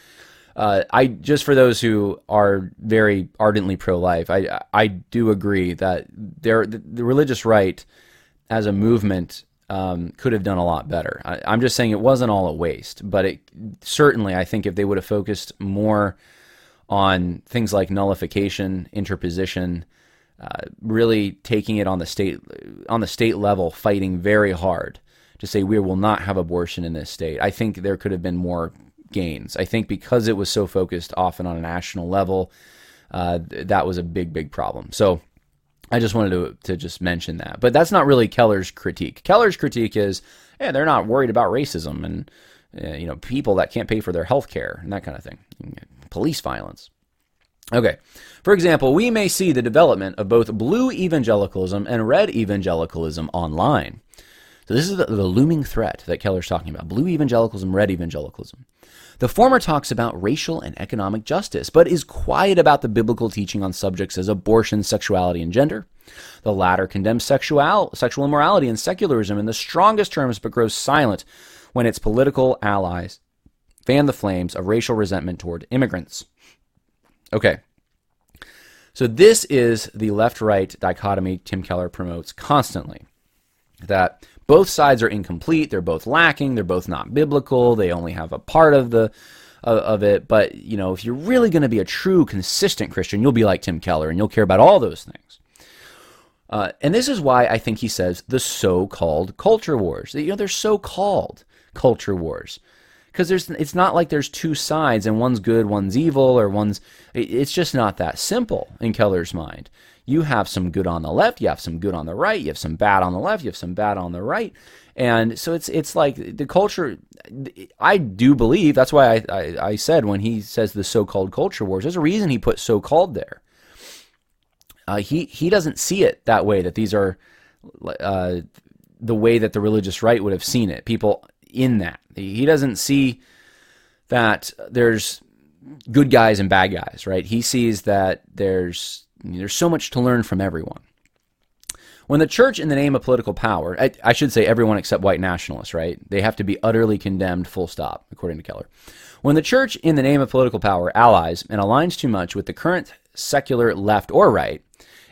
Uh, I just for those who are very ardently pro-life, I I do agree that there the, the religious right as a movement um, could have done a lot better. I, am just saying it wasn't all a waste, but it certainly I think if they would have focused more on things like nullification, interposition, uh, really taking it on the state on the state level, fighting very hard to say we will not have abortion in this state. I think there could have been more gains. I think because it was so focused often on a national level, uh, that was a big, big problem. So I just wanted to, to just mention that. But that's not really Keller's critique. Keller's critique is, yeah, they're not worried about racism and, uh, you know, people that can't pay for their health care and that kind of thing, police violence. Okay. For example, we may see the development of both blue evangelicalism and red evangelicalism online. So this is the, the looming threat that Keller's talking about blue evangelicalism, red evangelicalism. The former talks about racial and economic justice, but is quiet about the biblical teaching on subjects as abortion, sexuality, and gender. The latter condemns sexual, sexual immorality and secularism in the strongest terms, but grows silent when its political allies fan the flames of racial resentment toward immigrants. Okay. So, this is the left right dichotomy Tim Keller promotes constantly. That both sides are incomplete. They're both lacking. They're both not biblical. They only have a part of the of, it. But you know, if you're really going to be a true, consistent Christian, you'll be like Tim Keller, and you'll care about all those things. Uh, and this is why I think he says the so-called culture wars. You know, they're so-called culture wars because there's it's not like there's two sides and one's good, one's evil, or one's. It's just not that simple in Keller's mind you have some good on the left, you have some good on the right, you have some bad on the left, you have some bad on the right. And so it's it's like the culture. I do believe that's why I, I, I said when he says the so-called culture wars, there's a reason he put so-called there. Uh, he he doesn't see it that way. That these are uh, the way that the religious right would have seen it. People in that he doesn't see that there's good guys and bad guys. Right? He sees that there's there's so much to learn from everyone. When the church, in the name of political power, I, I, should say everyone except white nationalists, right? They have to be utterly condemned, full stop, according to Keller. When the church, in the name of political power, allies and aligns too much with the current secular left or right,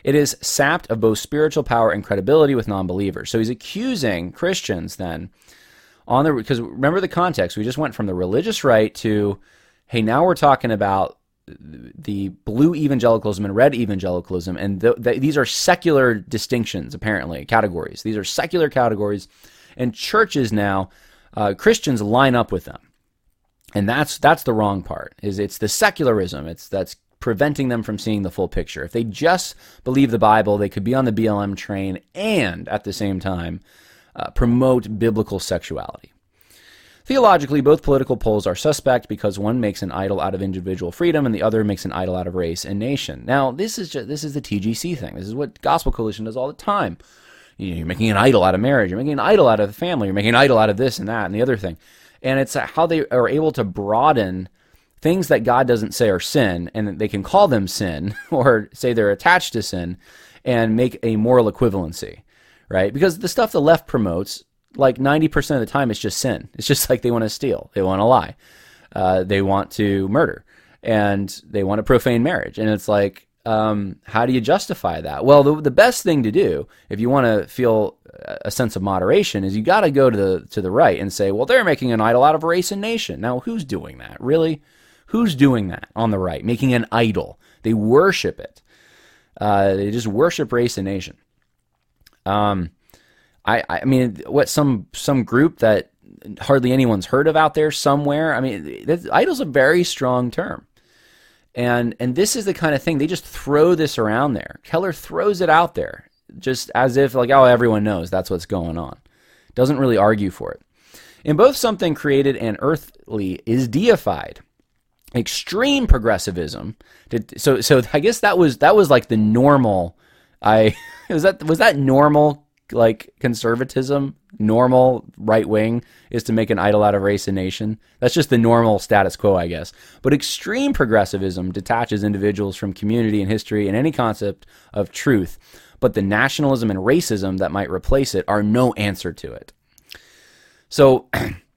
it is sapped of both spiritual power and credibility with non believers. So he's accusing Christians then on the, because remember the context, we just went from the religious right to hey, now we're talking about the blue evangelicalism and red evangelicalism, and th- th- these are secular distinctions, apparently, categories. These are secular categories, and churches now, uh, Christians line up with them, and that's that's the wrong part. Is it's the secularism. It's that's preventing them from seeing the full picture. If they just believe the Bible, they could be on the BLM train and at the same time uh, promote biblical sexuality. Theologically, both political poles are suspect because one makes an idol out of individual freedom and the other makes an idol out of race and nation. Now, this is just, this is the TGC thing. This is what Gospel Coalition does all the time. You're making an idol out of marriage. You're making an idol out of the family. You're making an idol out of this and that and the other thing. And it's uh, how they are able to broaden things that God doesn't say are sin, and they can call them sin *laughs* or say they're attached to sin, and make a moral equivalency, right? Because the stuff the left promotes like 90% of the time it's just sin. It's just like they want to steal, they want to lie, uh, they want to murder, and they want to profane marriage. And it's like, um, how do you justify that? Well, the, the best thing to do if you want to feel a sense of moderation is you got to go to the to the right and say, well, they're making an idol out of race and nation. Now, who's doing that? Really? Who's doing that on the right? Making an idol. They worship it. Uh, they just worship race and nation. Um, I, I mean, what some some group that hardly anyone's heard of out there somewhere. I mean, idol's a very strong term, and and this is the kind of thing they just throw this around there. Keller throws it out there just as if like, oh, everyone knows that's what's going on. Doesn't really argue for it. In both something created and earthly is deified. Extreme progressivism. Did, so so I guess that was that was like the normal. I *laughs* was that was that normal like conservatism, normal right wing, is to make an idol out of race and nation. That's just the normal status quo, I guess. But extreme progressivism detaches individuals from community and history and any concept of truth. But the nationalism and racism that might replace it are no answer to it. So,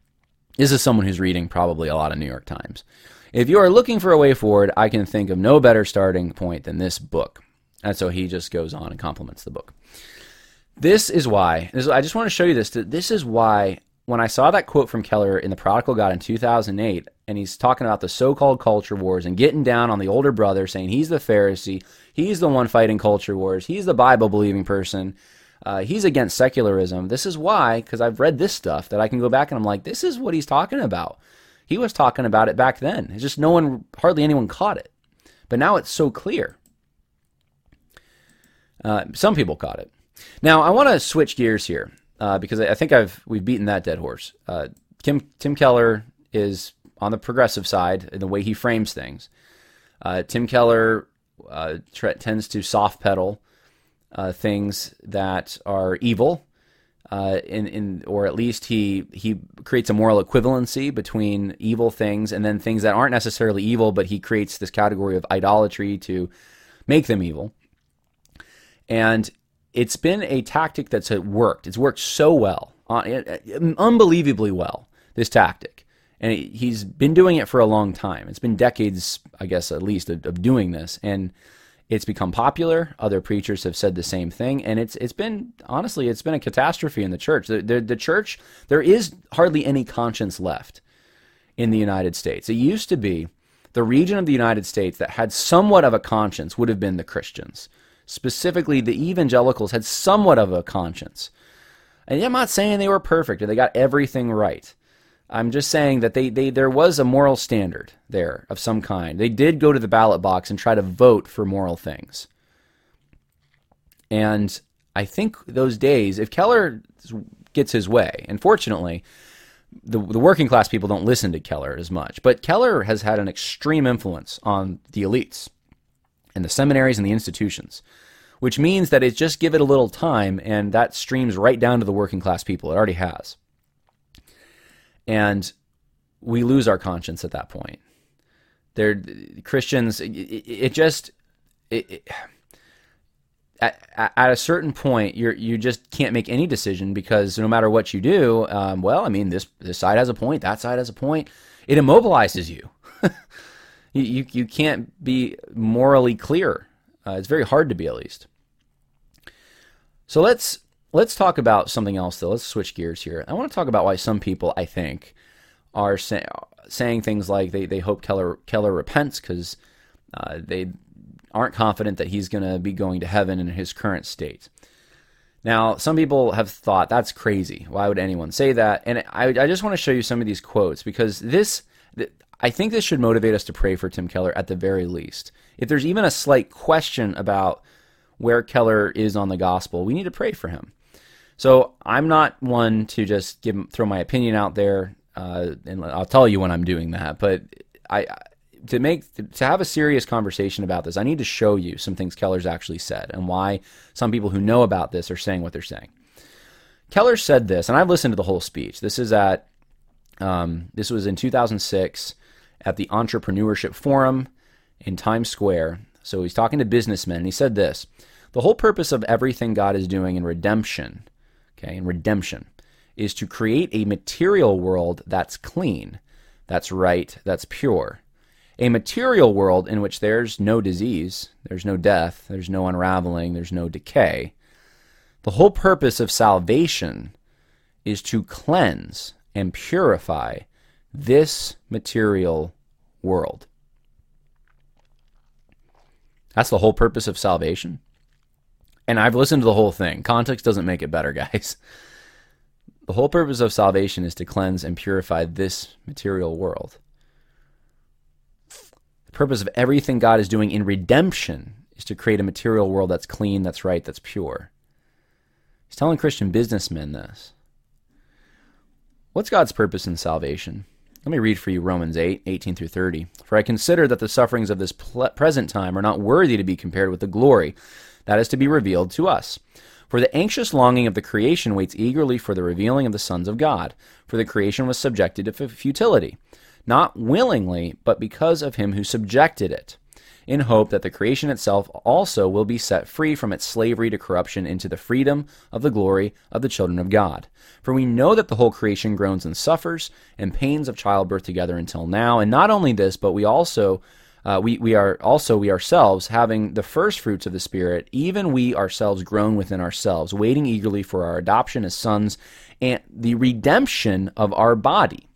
*clears throat* this is someone who's reading probably a lot of New York Times. If you are looking for a way forward, I can think of no better starting point than this book. And so he just goes on and compliments the book. This is why. This, I just want to show you this. This is why when I saw that quote from Keller in The Prodigal God in 2008, and he's talking about the so called culture wars and getting down on the older brother, saying he's the Pharisee, he's the one fighting culture wars, he's the Bible believing person, uh, he's against secularism. This is why, because I've read this stuff, that I can go back and I'm like, this is what he's talking about. He was talking about it back then. It's just no one, hardly anyone caught it. But now it's so clear. Uh, some people caught it. Now I want to switch gears here uh, because I think I've we've beaten that dead horse. Uh, Tim Tim Keller is on the progressive side in the way he frames things. Uh, Tim Keller uh, t- tends to soft pedal uh, things that are evil. Uh, in, in or at least he he creates a moral equivalency between evil things and then things that aren't necessarily evil, but he creates this category of idolatry to make them evil. And it's been a tactic that's uh, worked. It's worked so well, uh, uh, uh unbelievably well. This tactic, and he's been doing it for a long time. It's been decades, I guess, at least, of, of doing this, and it's become popular. Other preachers have said the same thing, and it's it's been honestly, it's been a catastrophe in the church. The, the, the church, there is hardly any conscience left in the United States. It used to be the region of the United States that had somewhat of a conscience would have been the Christians specifically the evangelicals, had somewhat of a conscience. And I'm not saying they were perfect and they got everything right. I'm just saying that they, they there was a moral standard there of some kind. They did go to the ballot box and try to vote for moral things. And I think those days, if Keller gets his way, and fortunately, the, the working class people don't listen to Keller as much, but Keller has had an extreme influence on the elites and the seminaries and the institutions, which means that it just give it a little time and that streams right down to the working class people. It already has. And we lose our conscience at that point. They're Christians. It, it just it, it, at, at a certain point, you you just can't make any decision because no matter what you do, um, well, I mean, this this side has a point, that side has a point. It immobilizes you. *laughs* you, you, can't be morally clear. Uh, it's very hard to be, at least. So let's let's talk about something else, though. Let's switch gears here. I want to talk about why some people, I think, are say, saying things like they, they hope Keller Keller repents because uh, they aren't confident that he's going to be going to heaven in his current state. Now, some people have thought that's crazy. Why would anyone say that? And I, I just want to show you some of these quotes because this, I think this should motivate us to pray for Tim Keller at the very least. If there's even a slight question about where Keller is on the gospel, we need to pray for him. So I'm not one to just give throw my opinion out there, uh, and I'll tell you when I'm doing that. But I to make to have a serious conversation about this, I need to show you some things Keller's actually said and why some people who know about this are saying what they're saying. Keller said this, and I've listened to the whole speech. This is at um, this was in 2006 at the Entrepreneurship Forum in Times Square. So he's talking to businessmen, and he said this: the whole purpose of everything God is doing in redemption, okay, in redemption, is to create a material world that's clean, that's right, that's pure a material world in which there's no disease, there's no death, there's no unraveling, there's no decay. The whole purpose of salvation is to cleanse and purify this material world. That's the whole purpose of salvation. And I've listened to the whole thing. Context doesn't make it better, *laughs* guys. The whole purpose of salvation is to cleanse and purify this material world. The purpose of everything God is doing in redemption is to create a material world that's clean, that's right, that's pure. He's telling Christian businessmen this. What's God's purpose in salvation? Let me read for you Romans 8, 18 through 30. For I consider that the sufferings of this present time are not worthy to be compared with the glory that is to be revealed to us. For the anxious longing of the creation waits eagerly for the revealing of the sons of God. For the creation was subjected to futility not willingly, but because of him who subjected it, in hope that the creation itself also will be set free from its slavery to corruption into the freedom of the glory of the children of God. For we know that the whole creation groans and suffers and pains of childbirth together until now. And not only this, but we also uh, we, we are also we ourselves having the first fruits of the spirit even we ourselves groan within ourselves waiting eagerly for our adoption as sons and the redemption of our body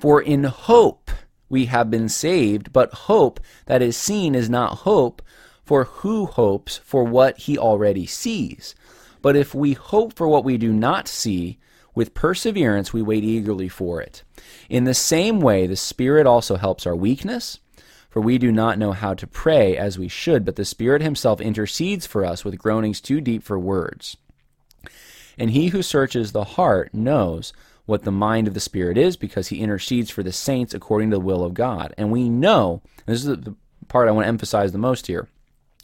for in hope we have been saved, but hope that is seen is not hope, for who hopes for what he already sees? But if we hope for what we do not see, with perseverance we wait eagerly for it. In the same way, the Spirit also helps our weakness. For we do not know how to pray as we should, but the Spirit Himself intercedes for us with groanings too deep for words. And He who searches the heart knows what the mind of the Spirit is because he intercedes for the saints according to the will of God. And we know, and this is the part I want to emphasize the most here.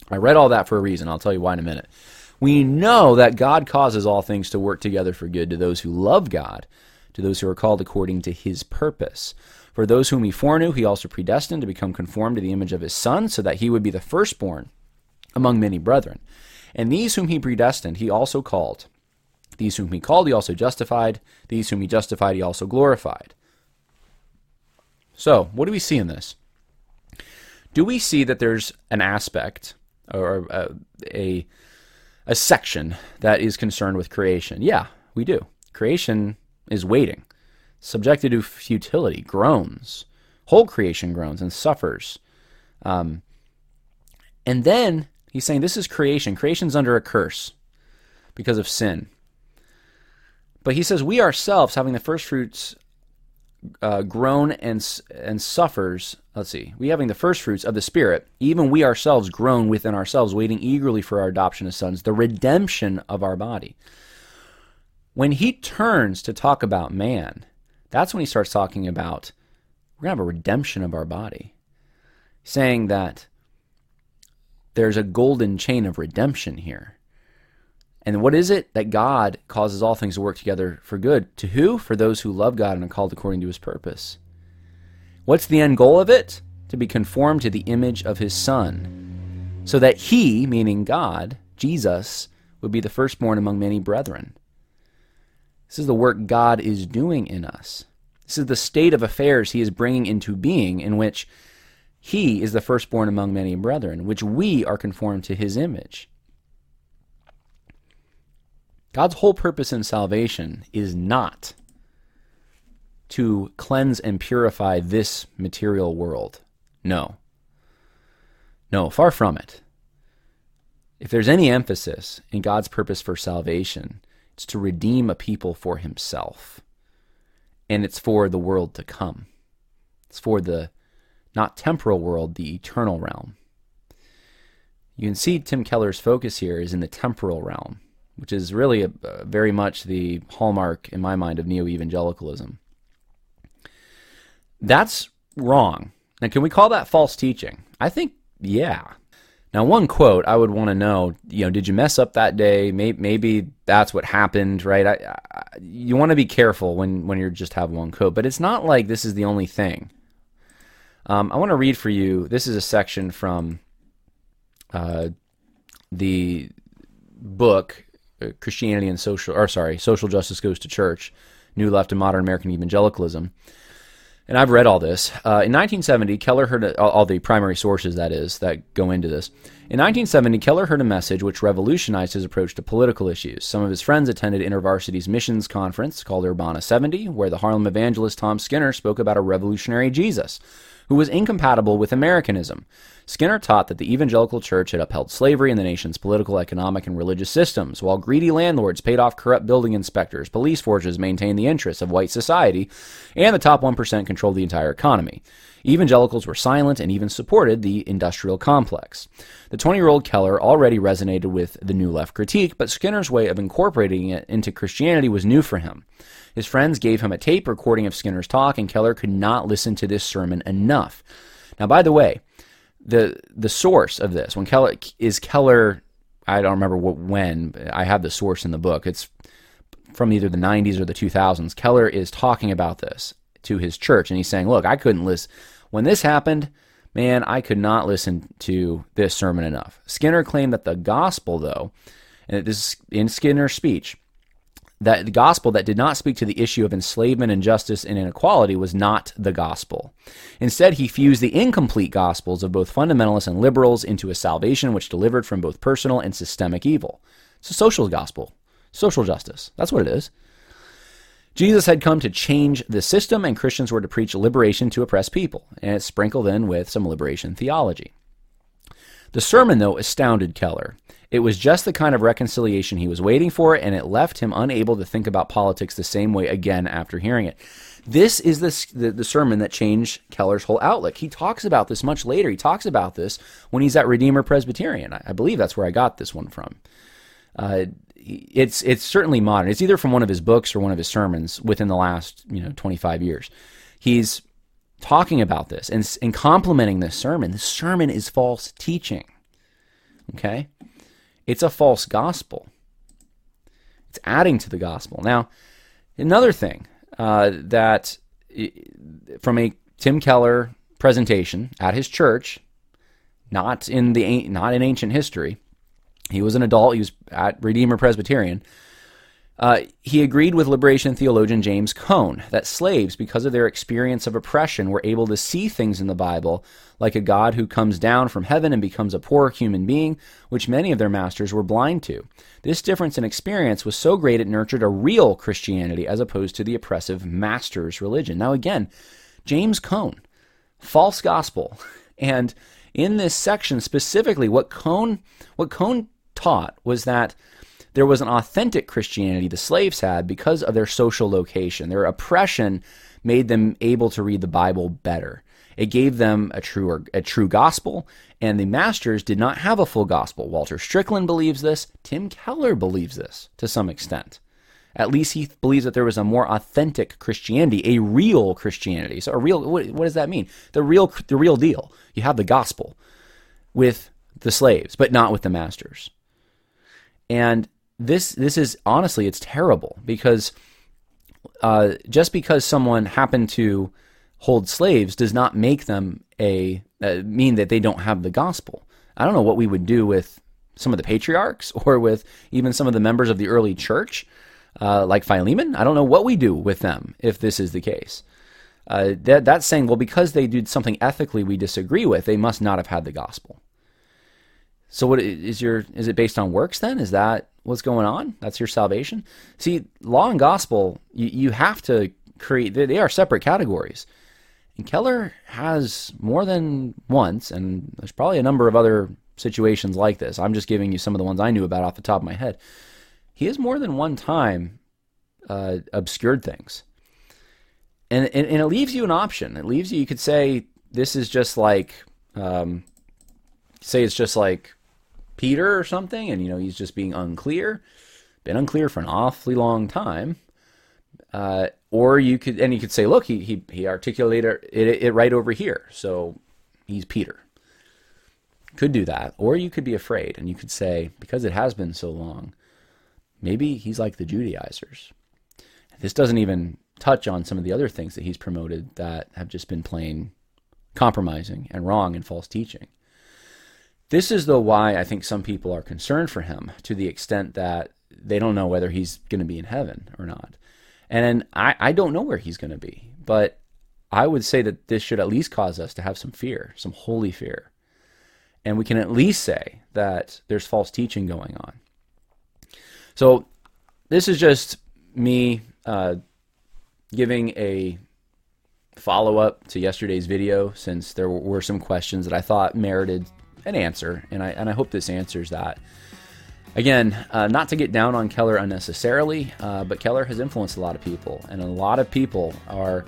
I read all that for a reason. I'll tell you why in a minute. We know that God causes all things to work together for good to those who love God, to those who are called according to his purpose. For those whom he foreknew, he also predestined to become conformed to the image of his Son, so that he would be the firstborn among many brethren. And these whom he predestined, he also called. These whom he called, he also justified. These whom he justified, he also glorified. So, what do we see in this? Do we see that there's an aspect or a, a, a section that is concerned with creation? Yeah, we do. Creation is waiting, subjected to futility, groans. Whole creation groans and suffers. Um, and then he's saying this is creation. Creation's under a curse because of sin. But he says, We ourselves, having the first fruits uh, grown and, and suffers, let's see, we having the first fruits of the Spirit, even we ourselves groan within ourselves, waiting eagerly for our adoption as sons, the redemption of our body. When he turns to talk about man, that's when he starts talking about we're going to have a redemption of our body, saying that there's a golden chain of redemption here. And what is it? That God causes all things to work together for good. To who? For those who love God and are called according to his purpose. What's the end goal of it? To be conformed to the image of his Son, so that he, meaning God, Jesus, would be the firstborn among many brethren. This is the work God is doing in us. This is the state of affairs he is bringing into being, in which he is the firstborn among many brethren, which we are conformed to his image. God's whole purpose in salvation is not to cleanse and purify this material world. No. No, far from it. If there's any emphasis in God's purpose for salvation, it's to redeem a people for himself. And it's for the world to come. It's for the not temporal world, the eternal realm. You can see Tim Keller's focus here is in the temporal realm, which is really a, very much the hallmark, in my mind, of neo evangelicalism. That's wrong. Now, can we call that false teaching? I think, yeah. Now, one quote I would want to know, you know, did you mess up that day? Maybe, maybe that's what happened, right? I, I, you want to be careful when, when you're just have one quote, but it's not like this is the only thing. Um, I want to read for you. This is a section from uh, the book Christianity and Social, or sorry, Social Justice Goes to Church, New Left and Modern American Evangelicalism. And I've read all this. Uh, in 1970, Keller heard a, all, all the primary sources that is that go into this. In 1970, Keller heard a message which revolutionized his approach to political issues. Some of his friends attended InterVarsity's missions conference called Urbana 70, where the Harlem evangelist Tom Skinner spoke about a revolutionary Jesus who was incompatible with Americanism. Skinner taught that the evangelical church had upheld slavery in the nation's political, economic, and religious systems, while greedy landlords paid off corrupt building inspectors, police forces maintained the interests of white society, and the top 1% controlled the entire economy. Evangelicals were silent and even supported the industrial complex. The 20 year old Keller already resonated with the New Left critique, but Skinner's way of incorporating it into Christianity was new for him. His friends gave him a tape recording of Skinner's talk, and Keller could not listen to this sermon enough. Now, by the way, the the source of this when Keller is Keller, I don't remember what, when. I have the source in the book. It's from either the 90s or the 2000s. Keller is talking about this to his church, and he's saying, "Look, I couldn't listen when this happened." Man, I could not listen to this sermon enough. Skinner claimed that the gospel, though, and this is in Skinner's speech, that the gospel that did not speak to the issue of enslavement, injustice, and inequality was not the gospel. Instead, he fused the incomplete gospels of both fundamentalists and liberals into a salvation which delivered from both personal and systemic evil. It's a social gospel, social justice. That's what it is. Jesus had come to change the system, and Christians were to preach liberation to oppressed people, and it's sprinkled in with some liberation theology. The sermon, though, astounded Keller. It was just the kind of reconciliation he was waiting for, and it left him unable to think about politics the same way again after hearing it. This is the, the, the, sermon that changed Keller's whole outlook. He talks about this much later. He talks about this when he's at Redeemer Presbyterian. I, I believe that's where I got this one from. Uh, it's it's certainly modern. It's either from one of his books or one of his sermons within the last you know 25 years. He's talking about this and, and complimenting this sermon. This sermon is false teaching. Okay? It's a false gospel. It's adding to the gospel. Now, another thing uh, that from a Tim Keller presentation at his church, not in the not in ancient history, he was an adult. He was at Redeemer Presbyterian. Uh, he agreed with liberation theologian James Cone that slaves, because of their experience of oppression, were able to see things in the Bible, like a God who comes down from heaven and becomes a poor human being, which many of their masters were blind to. This difference in experience was so great it nurtured a real Christianity as opposed to the oppressive master's religion. Now, again, James Cone, false gospel. *laughs* And in this section specifically, what Cone, what Cone taught was that there was an authentic Christianity the slaves had because of their social location. Their oppression made them able to read the Bible better. It gave them a true a true gospel, and the masters did not have a full gospel. Walter Strickland believes this. Tim Keller believes this to some extent. At least he believes that there was a more authentic Christianity, a real Christianity. So a real what, what does that mean? The real the real deal. You have the gospel with the slaves, but not with the masters. And this this is honestly it's terrible because uh, just because someone happened to hold slaves does not make them a uh, mean that they don't have the gospel. I don't know what we would do with some of the patriarchs *laughs* or with even some of the members of the early church, uh, like Philemon. I don't know what we do with them if this is the case. Uh, that, that's saying, well, because they did something ethically we disagree with, they must not have had the gospel. So, what is your? Is it based on works? Then is that what's going on? That's your salvation. See, law and gospel, you, you have to create they are separate categories. And Keller has more than once, and there's probably a number of other situations like this. I'm just giving you some of the ones I knew about off the top of my head. He has more than one time uh, obscured things. And, and, and, it leaves you an option. It leaves you, you could say, this is just like, um, say it's just like Peter or something, and, you know, he's just being unclear, been unclear for an awfully long time. Uh, or you could, and you could say, look, he, he, he articulated it, it right over here. So he's Peter. Could do that. Or you could be afraid and you could say, because it has been so long, maybe he's like the Judaizers. This doesn't even touch on some of the other things that he's promoted that have just been plain compromising and wrong and false teaching. This is the why I think some people are concerned for him to the extent that they don't know whether he's going to be in heaven or not. And I, I don't know where he's going to be, but I would say that this should at least cause us to have some fear, some holy fear. And we can at least say that there's false teaching going on. So this is just me uh, giving a follow up to yesterday's video since there were some questions that I thought merited an answer, and I and I hope this answers that. Again, uh, not to get down on Keller unnecessarily, uh, but Keller has influenced a lot of people, and a lot of people are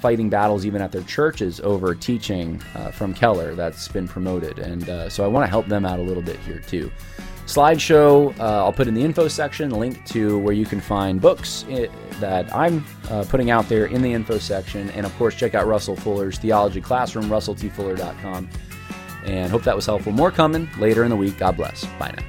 fighting battles even at their churches over teaching uh, from Keller that's been promoted. And uh, so I want to help them out a little bit here too. Slideshow, uh, I'll put in the info section a link to where you can find books it, eh, that I'm uh, putting out there in the info section. And of course, check out Russell Fuller's Theology Classroom, russelltfuller.com. And hope that was helpful. More coming later in the week. God bless. Bye now.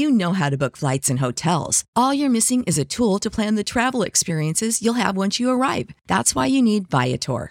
You know how to book flights and hotels. All you're missing is a tool to plan the travel experiences you'll have once you arrive. That's why you need Viator.